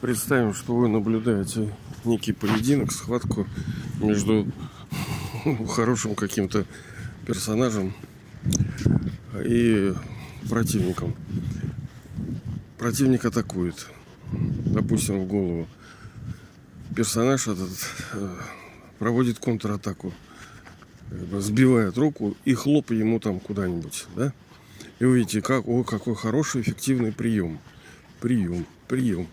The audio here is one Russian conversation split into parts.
Представим, что вы наблюдаете некий поединок, схватку между хорошим каким-то персонажем и противником. Противник атакует, допустим, в голову. Персонаж этот э, проводит контратаку, сбивает руку и хлоп ему там куда-нибудь, да? И вы видите, как, о, какой хороший, эффективный прием. Прием, прием.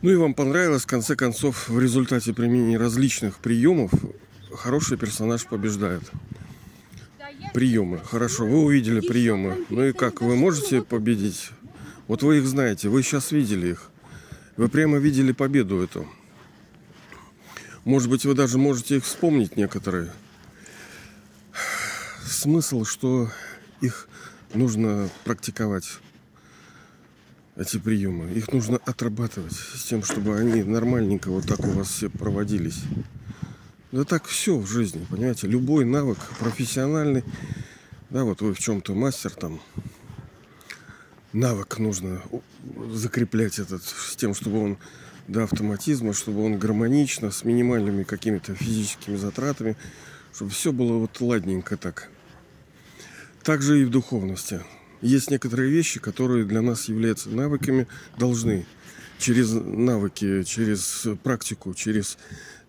Ну и вам понравилось, в конце концов, в результате применения различных приемов хороший персонаж побеждает. Приемы. Хорошо, вы увидели приемы. Ну и как, вы можете победить? Вот вы их знаете, вы сейчас видели их. Вы прямо видели победу эту. Может быть, вы даже можете их вспомнить некоторые. Смысл, что их нужно практиковать эти приемы. Их нужно отрабатывать с тем, чтобы они нормальненько вот так у вас все проводились. Да так все в жизни, понимаете, любой навык профессиональный, да, вот вы в чем-то мастер там, навык нужно закреплять этот с тем, чтобы он до автоматизма, чтобы он гармонично, с минимальными какими-то физическими затратами, чтобы все было вот ладненько так. Также и в духовности есть некоторые вещи, которые для нас являются навыками, должны через навыки, через практику, через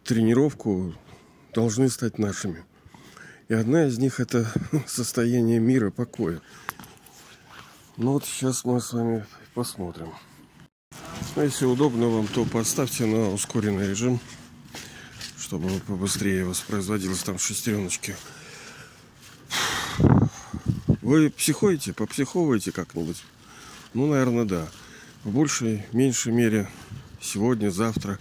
тренировку должны стать нашими. И одна из них это состояние мира, покоя. Ну вот сейчас мы с вами посмотрим. Ну, если удобно вам, то поставьте на ускоренный режим, чтобы побыстрее воспроизводилось там шестереночки. Вы психуете, попсиховываете как-нибудь? Ну, наверное, да. В большей, меньшей мере сегодня, завтра,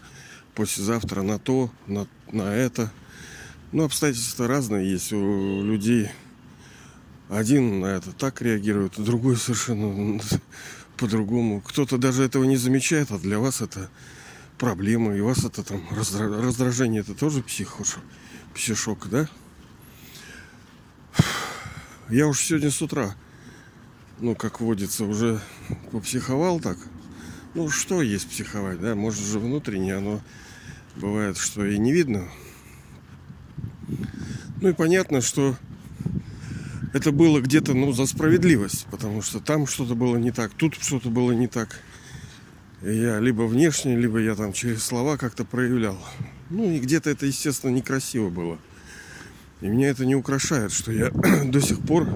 послезавтра на то, на, на это. Ну, обстоятельства разные есть у людей. Один на это так реагирует, другой совершенно по-другому. Кто-то даже этого не замечает, а для вас это проблема. И у вас это там раздражение, это тоже психош, психошок, да? Я уж сегодня с утра, ну, как водится, уже попсиховал так. Ну, что есть психовать, да? Может же внутренне оно бывает, что и не видно. Ну и понятно, что это было где-то, ну, за справедливость, потому что там что-то было не так, тут что-то было не так. И я либо внешне, либо я там через слова как-то проявлял. Ну и где-то это, естественно, некрасиво было. И меня это не украшает, что я до сих пор,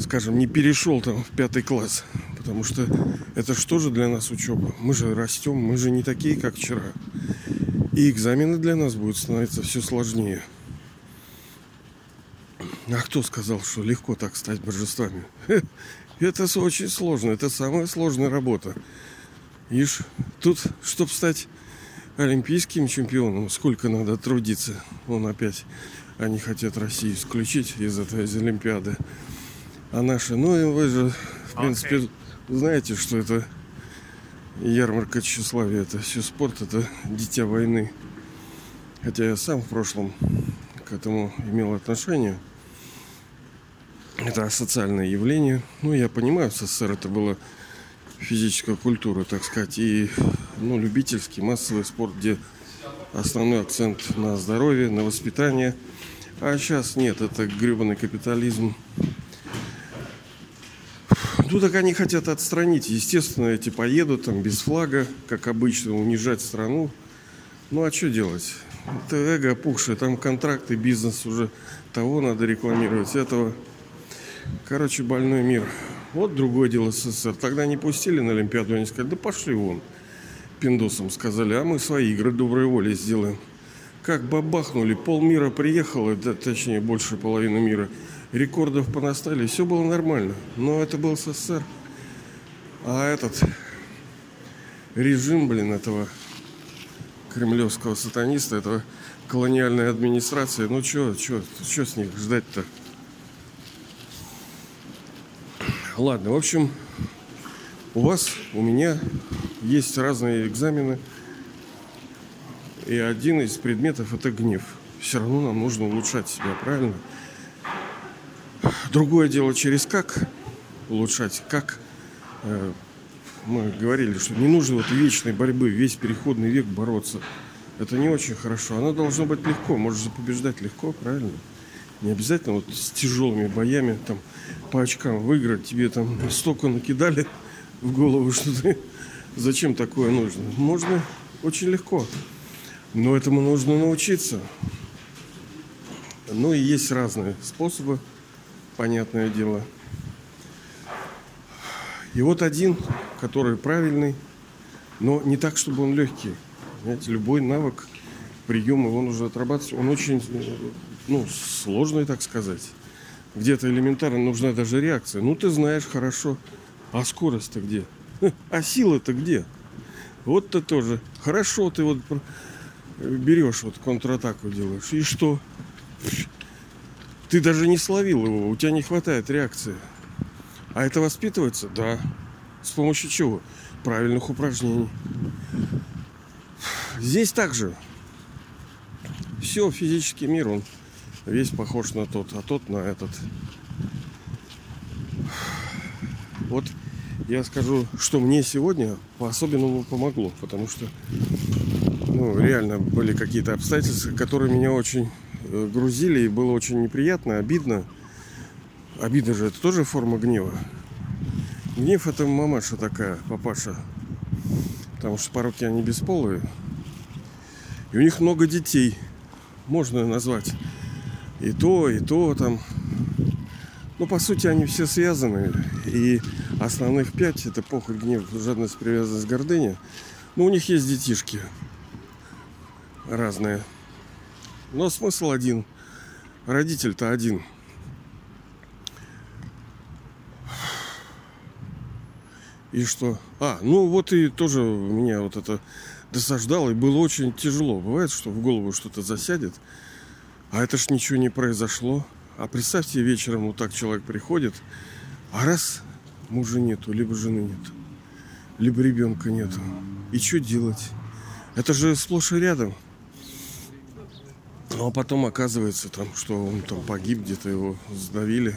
скажем, не перешел там в пятый класс. Потому что это что же для нас учеба? Мы же растем, мы же не такие, как вчера. И экзамены для нас будут становиться все сложнее. А кто сказал, что легко так стать божествами? Это очень сложно. Это самая сложная работа. Ишь, тут, чтобы стать олимпийским чемпионом, сколько надо трудиться. Он опять они хотят Россию исключить из этой из Олимпиады. А наши, ну и вы же, в принципе, okay. знаете, что это ярмарка тщеславия, это все спорт, это дитя войны. Хотя я сам в прошлом к этому имел отношение. Это социальное явление. Ну, я понимаю, в СССР это было физическая культура, так сказать, и ну, любительский, массовый спорт, где основной акцент на здоровье, на воспитание – а сейчас нет, это гребаный капитализм. Ну так они хотят отстранить. Естественно, эти поедут там без флага, как обычно, унижать страну. Ну а что делать? Это эго опухшее, там контракты, бизнес уже того надо рекламировать, этого. Короче, больной мир. Вот другое дело СССР. Тогда не пустили на Олимпиаду, они сказали, да пошли вон. Пиндосом сказали, а мы свои игры доброй воли сделаем как бабахнули, полмира приехало, да, точнее больше половины мира, рекордов понастали, все было нормально. Но это был СССР. А этот режим, блин, этого кремлевского сатаниста, этого колониальной администрации, ну что, что, что с них ждать-то? Ладно, в общем, у вас, у меня есть разные экзамены – и один из предметов это гнев. Все равно нам нужно улучшать себя, правильно? Другое дело через как улучшать, как э, мы говорили, что не нужно вот вечной борьбы, весь переходный век бороться. Это не очень хорошо. Оно должно быть легко. Можешь же побеждать легко, правильно? Не обязательно вот с тяжелыми боями там по очкам выиграть. Тебе там столько накидали в голову, что ты... Зачем такое нужно? Можно очень легко. Но этому нужно научиться. Ну и есть разные способы, понятное дело. И вот один, который правильный, но не так, чтобы он легкий. Знаете, любой навык, прием его нужно отрабатывать. Он очень ну, сложный, так сказать. Где-то элементарно нужна даже реакция. Ну, ты знаешь хорошо. А скорость-то где? А сила-то где? Вот ты тоже. Хорошо ты вот берешь, вот контратаку делаешь. И что? Ты даже не словил его, у тебя не хватает реакции. А это воспитывается? Да. С помощью чего? Правильных упражнений. Здесь также все, физический мир, он весь похож на тот, а тот на этот. Вот я скажу, что мне сегодня по-особенному помогло, потому что ну, реально были какие-то обстоятельства, которые меня очень э, грузили, и было очень неприятно, обидно. Обида же это тоже форма гнева. Гнев это мамаша такая, папаша. Потому что пороки они бесполые. И у них много детей. Можно назвать и то, и то там. Ну, по сути, они все связаны. И основных пять это похоть, гнев, жадность, привязанность, гордыня. Ну, у них есть детишки разные. Но смысл один. Родитель-то один. И что? А, ну вот и тоже меня вот это досаждало, и было очень тяжело. Бывает, что в голову что-то засядет, а это ж ничего не произошло. А представьте, вечером вот так человек приходит, а раз мужа нету, либо жены нет, либо ребенка нету. И что делать? Это же сплошь и рядом. Ну а потом оказывается там, что он там погиб, где-то его сдавили.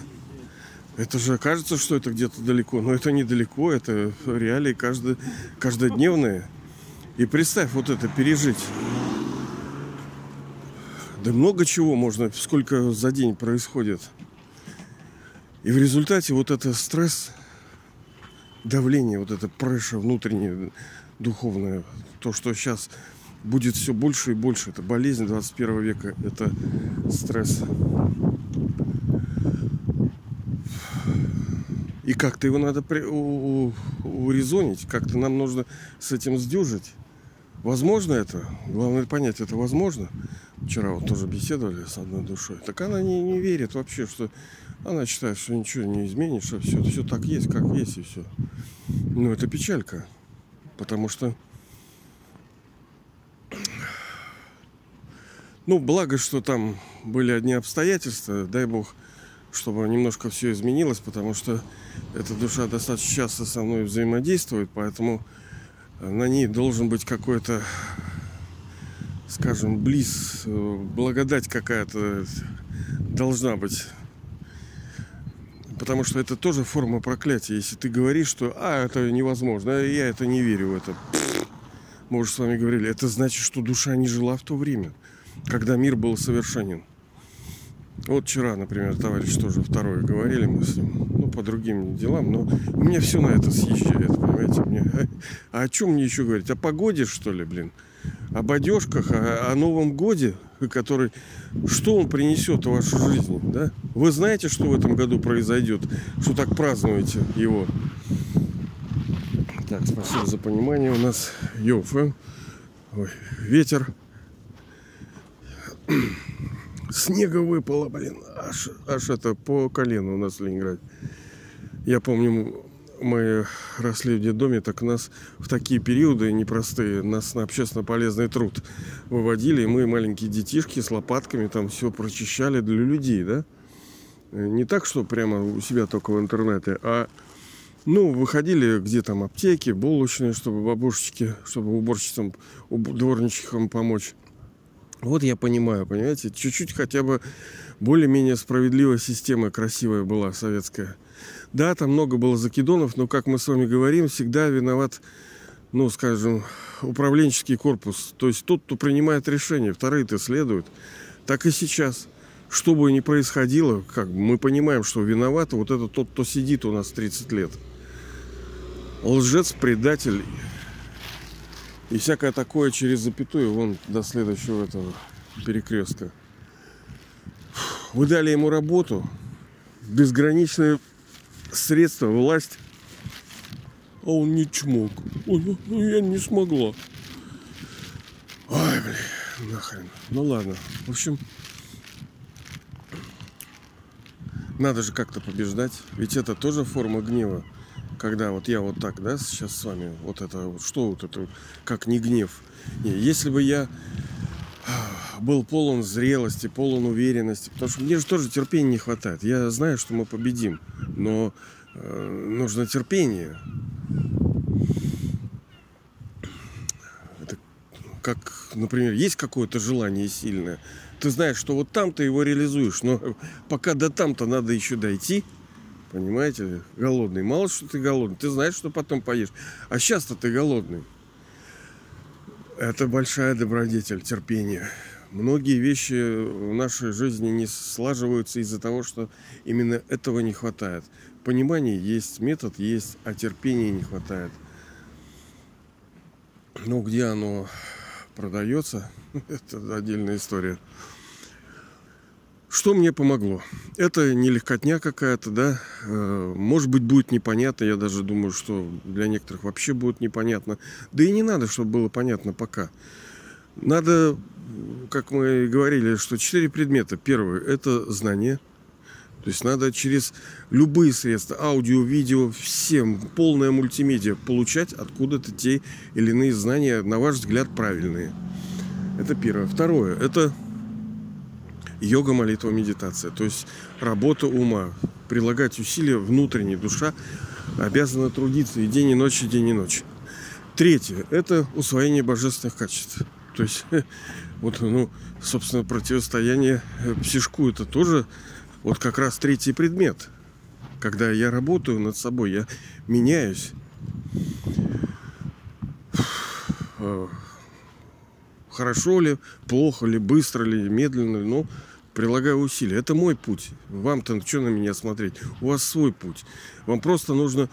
Это же кажется, что это где-то далеко, но это недалеко, это реалии каждый, каждодневные. И представь вот это пережить. Да много чего можно, сколько за день происходит. И в результате вот это стресс, давление, вот это преша внутреннее, духовное, то, что сейчас будет все больше и больше. Это болезнь 21 века, это стресс. И как-то его надо урезонить, как-то нам нужно с этим сдюжить. Возможно это? Главное понять, это возможно. Вчера вот тоже беседовали с одной душой. Так она не, не верит вообще, что она считает, что ничего не изменит, что все, все так есть, как есть, и все. Но это печалька. Потому что ну, благо, что там были одни обстоятельства, дай бог, чтобы немножко все изменилось, потому что эта душа достаточно часто со мной взаимодействует, поэтому на ней должен быть какой-то, скажем, близ, благодать какая-то должна быть. Потому что это тоже форма проклятия. Если ты говоришь, что а, это невозможно, а я это не верю в это. Мы уже с вами говорили, это значит, что душа не жила в то время, когда мир был совершенен. Вот вчера, например, товарищ тоже второй говорили мы с ним, ну, по другим делам, но у меня все на это съезжает, понимаете, мне. А о чем мне еще говорить? О погоде, что ли, блин? Об одежках, о, о Новом Годе, который, что он принесет в вашу жизнь, да? Вы знаете, что в этом году произойдет, что так празднуете его? Так, спасибо за понимание. У нас ЙОФМ. Ой, ветер снега выпало, блин, аж, аж это по колену у нас в Ленинграде. Я помню, мы росли в детдоме, так нас в такие периоды непростые, нас на общественно полезный труд выводили, и мы, маленькие детишки, с лопатками там все прочищали для людей, да? Не так, что прямо у себя только в интернете, а ну, выходили где там аптеки, булочные, чтобы бабушечки, чтобы уборщицам, дворничкам помочь. Вот я понимаю, понимаете, чуть-чуть хотя бы более-менее справедливая система, красивая была советская. Да, там много было закидонов, но, как мы с вами говорим, всегда виноват, ну, скажем, управленческий корпус. То есть тот, кто принимает решения, вторые-то следуют. Так и сейчас. Что бы ни происходило, как мы понимаем, что виноват вот это тот, кто сидит у нас 30 лет. Лжец, предатель и всякое такое через запятую вон до следующего этого перекрестка. Вы дали ему работу, безграничные средства, власть, а он не чмок. Ой, ну, я не смогла. Ой, блин, нахрен. Ну ладно. В общем, надо же как-то побеждать. Ведь это тоже форма гнева. Когда вот я вот так, да, сейчас с вами, вот это, что вот это, как не гнев. Не, если бы я был полон зрелости, полон уверенности. Потому что мне же тоже терпения не хватает. Я знаю, что мы победим, но э, нужно терпение. Это как, например, есть какое-то желание сильное. Ты знаешь, что вот там ты его реализуешь, но пока до там-то надо еще дойти. Понимаете, голодный. Мало что ты голодный. Ты знаешь, что потом поешь. А сейчас-то ты голодный. Это большая добродетель, терпение многие вещи в нашей жизни не слаживаются из-за того, что именно этого не хватает. Понимание есть, метод есть, а терпения не хватает. Ну, где оно продается, это отдельная история. Что мне помогло? Это не легкотня какая-то, да. Э, может быть, будет непонятно. Я даже думаю, что для некоторых вообще будет непонятно. Да и не надо, чтобы было понятно пока. Надо как мы говорили, что четыре предмета. Первый – это знание. То есть надо через любые средства, аудио, видео, всем, полная мультимедиа, получать откуда-то те или иные знания, на ваш взгляд, правильные. Это первое. Второе – это йога, молитва, медитация. То есть работа ума, прилагать усилия внутренней, душа обязана трудиться и день, и ночь, и день, и ночь. Третье – это усвоение божественных качеств. То есть вот, ну, собственно, противостояние э, псишку это тоже вот как раз третий предмет. Когда я работаю над собой, я меняюсь. Э, хорошо ли, плохо ли, быстро ли, медленно ли, но прилагаю усилия. Это мой путь. Вам-то что на меня смотреть? У вас свой путь. Вам просто нужно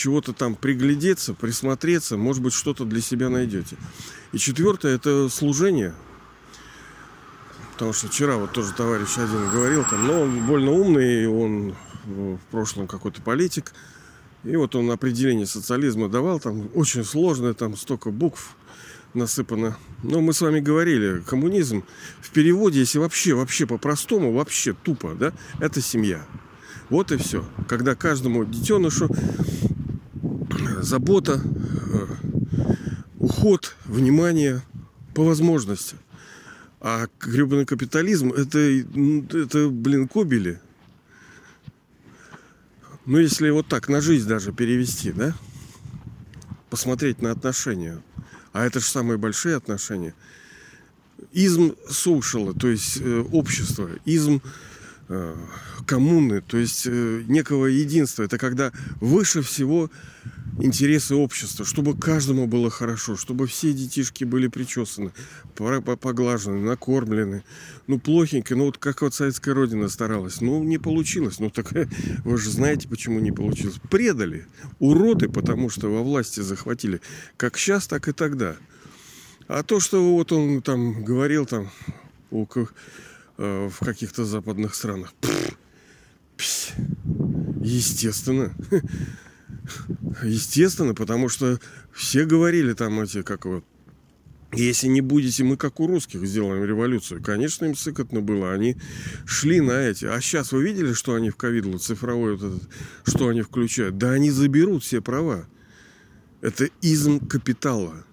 чего-то там приглядеться, присмотреться, может быть, что-то для себя найдете. И четвертое – это служение – Потому что вчера вот тоже товарищ один говорил, там, но он больно умный, он в прошлом какой-то политик. И вот он определение социализма давал, там очень сложное, там столько букв насыпано. Но мы с вами говорили, коммунизм в переводе, если вообще, вообще по-простому, вообще тупо, да, это семья. Вот и все. Когда каждому детенышу забота, э, уход, внимание по возможности – а гребаный капитализм это, это, блин, кобели. Ну, если вот так на жизнь даже перевести, да? Посмотреть на отношения. А это же самые большие отношения. Изм соушала, то есть э, общество. Изм э, коммуны, то есть э, некого единства. Это когда выше всего интересы общества, чтобы каждому было хорошо, чтобы все детишки были причесаны, поглажены, накормлены. Ну, плохенько, ну вот как вот советская родина старалась. Ну, не получилось. Ну, так вы же знаете, почему не получилось. Предали. Уроды, потому что во власти захватили. Как сейчас, так и тогда. А то, что вот он там говорил там о, э, в каких-то западных странах. Пфф, естественно. Естественно, потому что все говорили там эти, как вот, если не будете, мы как у русских сделаем революцию. Конечно, им сыкотно было. Они шли на эти. А сейчас вы видели, что они в ковидло цифровой, вот этот, что они включают? Да они заберут все права. Это изм капитала.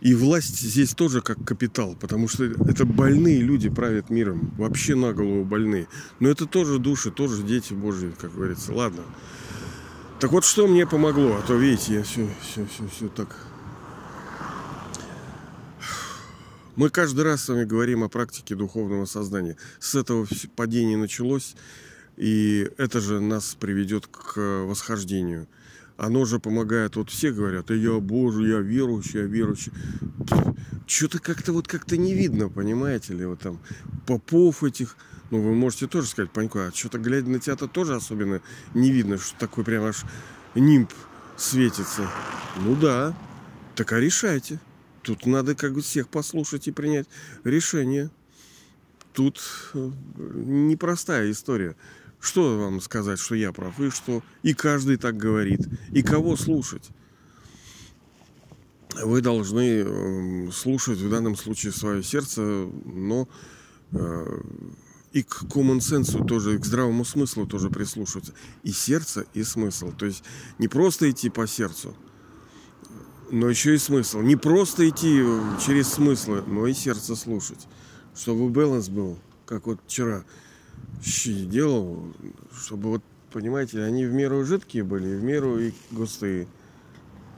И власть здесь тоже как капитал, потому что это больные люди правят миром. Вообще на голову больные. Но это тоже души, тоже дети Божьи, как говорится. Ладно. Так вот, что мне помогло, а то, видите, я все, все, все, все так... Мы каждый раз с вами говорим о практике духовного сознания. С этого падения началось. И это же нас приведет к восхождению. Оно же помогает, вот все говорят, а я Боже, я верующий, я верующий. Что-то как-то вот как-то не видно, понимаете ли, вот там попов этих, ну вы можете тоже сказать, Панько, а что-то глядя на тебя-то тоже особенно не видно, что такой прям аж нимб светится. Ну да, так а решайте. Тут надо как бы всех послушать и принять решение. Тут э, непростая история. Что вам сказать, что я прав, и что и каждый так говорит, и кого слушать? Вы должны эм, слушать в данном случае свое сердце, но э, и к common sense тоже, и к здравому смыслу тоже прислушиваться. И сердце, и смысл. То есть не просто идти по сердцу, но еще и смысл. Не просто идти через смыслы, но и сердце слушать. Чтобы баланс был, как вот вчера щи делал, чтобы вот, понимаете, они в меру жидкие были, в меру и густые.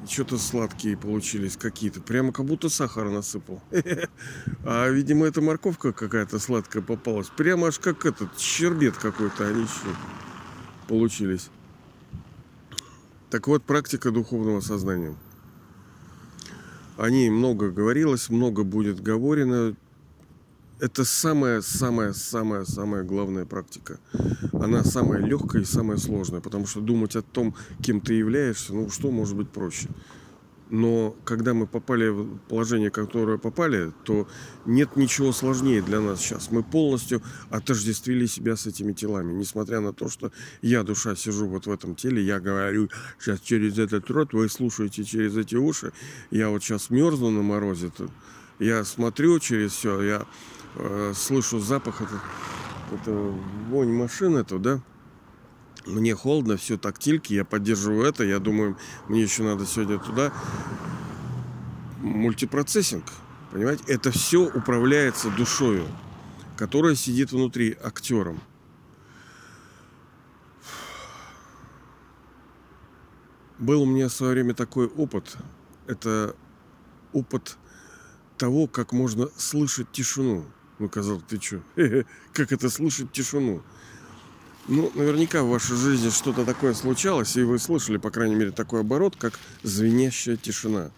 Что-то сладкие получились какие-то. Прямо как будто сахар насыпал. А, видимо, эта морковка какая-то сладкая попалась. Прямо аж как этот щербет какой-то они еще получились. Так вот, практика духовного сознания. О ней много говорилось, много будет говорено это самая-самая-самая-самая главная практика. Она самая легкая и самая сложная, потому что думать о том, кем ты являешься, ну что может быть проще. Но когда мы попали в положение, которое попали, то нет ничего сложнее для нас сейчас. Мы полностью отождествили себя с этими телами. Несмотря на то, что я, душа, сижу вот в этом теле, я говорю сейчас через этот рот, вы слушаете через эти уши. Я вот сейчас мерзну на морозе. Я смотрю через все, я э, слышу запах, это, это вонь машины, это, да? Мне холодно, все тактильки, я поддерживаю это, я думаю, мне еще надо сегодня туда. Мультипроцессинг, понимаете? Это все управляется душою, которая сидит внутри актером. Был у меня в свое время такой опыт. Это опыт того, как можно слышать тишину. Ну, казалось, ты что? Как это слышать тишину? Ну, наверняка в вашей жизни что-то такое случалось, и вы слышали, по крайней мере, такой оборот, как звенящая тишина.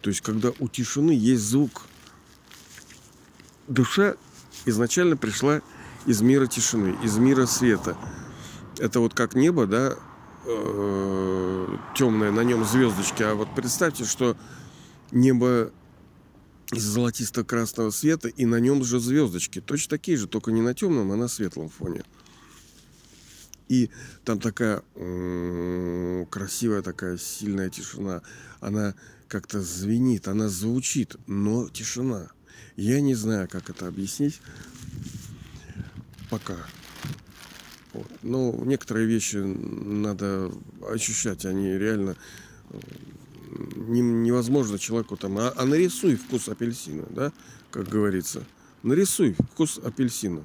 То есть, когда у тишины есть звук. Душа изначально пришла из мира тишины, из мира света. Это вот как небо, да, э, темное, на нем звездочки. А вот представьте, что небо из золотисто-красного света, и на нем же звездочки. Точно такие же, только не на темном, а на светлом фоне. И там такая красивая, такая сильная тишина. Она как-то звенит, она звучит, но тишина. Я не знаю, как это объяснить пока. Вот. Но некоторые вещи надо ощущать, они реально невозможно человеку там, а, а нарисуй вкус апельсина, да, как говорится. Нарисуй вкус апельсина.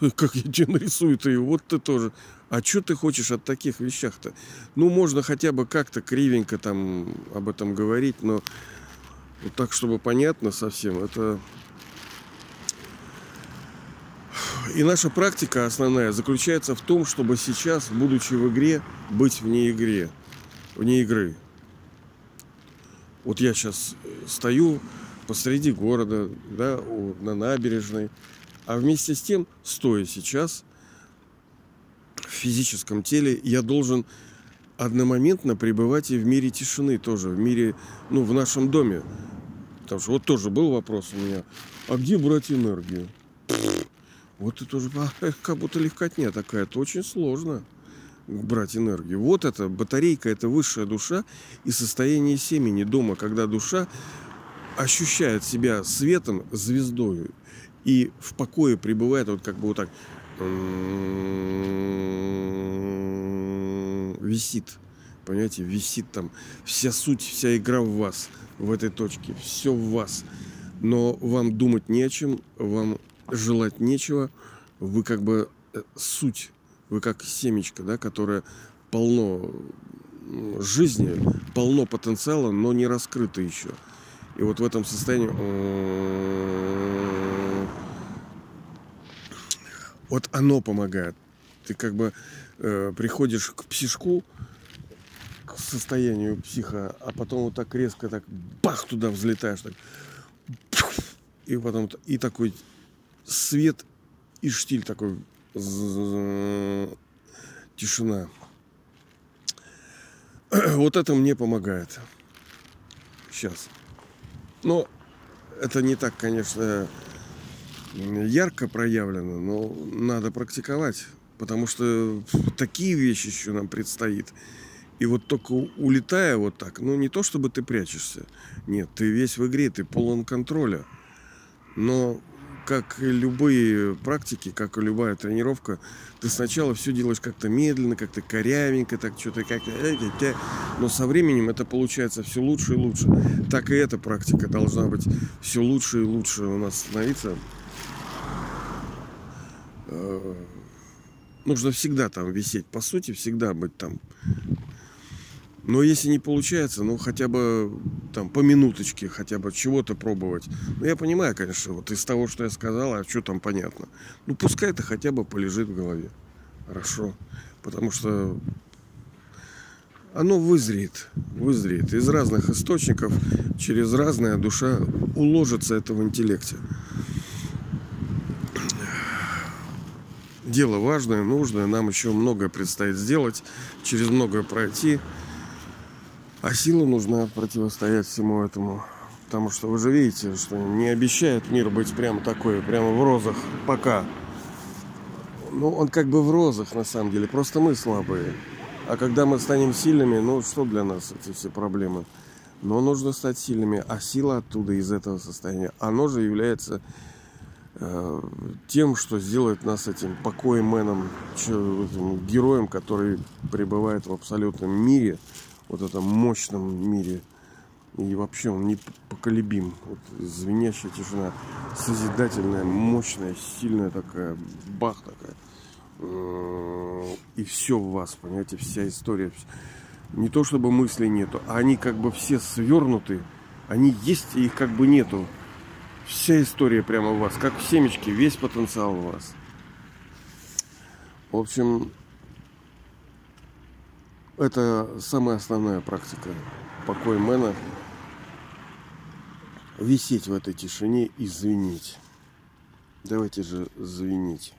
Как я тебе нарисую-то и вот ты тоже. А что ты хочешь от таких вещах-то? Ну, можно хотя бы как-то кривенько там об этом говорить, но вот так, чтобы понятно совсем, это... И наша практика основная заключается в том, чтобы сейчас, будучи в игре, быть вне игре, вне игры. Вот я сейчас стою посреди города, да, на набережной, а вместе с тем, стоя сейчас в физическом теле, я должен одномоментно пребывать и в мире тишины тоже, в мире, ну, в нашем доме. Потому что вот тоже был вопрос у меня, а где брать энергию? Вот это тоже как будто легкотня такая, это очень сложно брать энергию. Вот это батарейка, это высшая душа и состояние семени дома, когда душа ощущает себя светом, звездой и в покое пребывает вот как бы вот так висит. Понимаете, висит там вся суть, вся игра в вас, в этой точке, все в вас. Но вам думать не о чем, вам желать нечего, вы как бы э, суть вы как семечко, да, которое полно жизни, полно потенциала, но не раскрыто еще. И вот в этом состоянии вот оно помогает. Ты как бы э, приходишь к псишку, к состоянию психа, а потом вот так резко так бах туда взлетаешь, так, и потом и такой свет и штиль такой тишина. Вот это мне помогает сейчас. Но это не так, конечно, ярко проявлено, но надо практиковать, потому что такие вещи еще нам предстоит. И вот только улетая вот так, ну не то чтобы ты прячешься, нет, ты весь в игре, ты полон контроля. Но как и любые практики, как и любая тренировка, ты сначала все делаешь как-то медленно, как-то корявенько, так что-то как но со временем это получается все лучше и лучше. Так и эта практика должна быть все лучше и лучше у нас становиться. Э, нужно всегда там висеть, по сути, всегда быть там но если не получается, ну хотя бы там по минуточке, хотя бы чего-то пробовать. Ну я понимаю, конечно, вот из того, что я сказал, а что там понятно. Ну пускай это хотя бы полежит в голове. Хорошо. Потому что оно вызреет, вызреет из разных источников, через разное душа уложится это в интеллекте. Дело важное, нужное, нам еще многое предстоит сделать, через многое пройти. А сила нужна противостоять всему этому. Потому что вы же видите, что не обещает мир быть прямо такой, прямо в розах пока. Ну, он как бы в розах на самом деле, просто мы слабые. А когда мы станем сильными, ну что для нас эти все проблемы? Но нужно стать сильными, а сила оттуда, из этого состояния, оно же является э, тем, что сделает нас этим этим героем, который пребывает в абсолютном мире, вот этом мощном мире. И вообще он непоколебим. Вот звенящая тишина, созидательная, мощная, сильная такая, бах такая. И все в вас, понимаете, вся история. Не то чтобы мыслей нету, а они как бы все свернуты. Они есть, и их как бы нету. Вся история прямо в вас, как в семечке, весь потенциал в вас. В общем, это самая основная практика покой мэна. Висеть в этой тишине и звенеть. Давайте же звенить.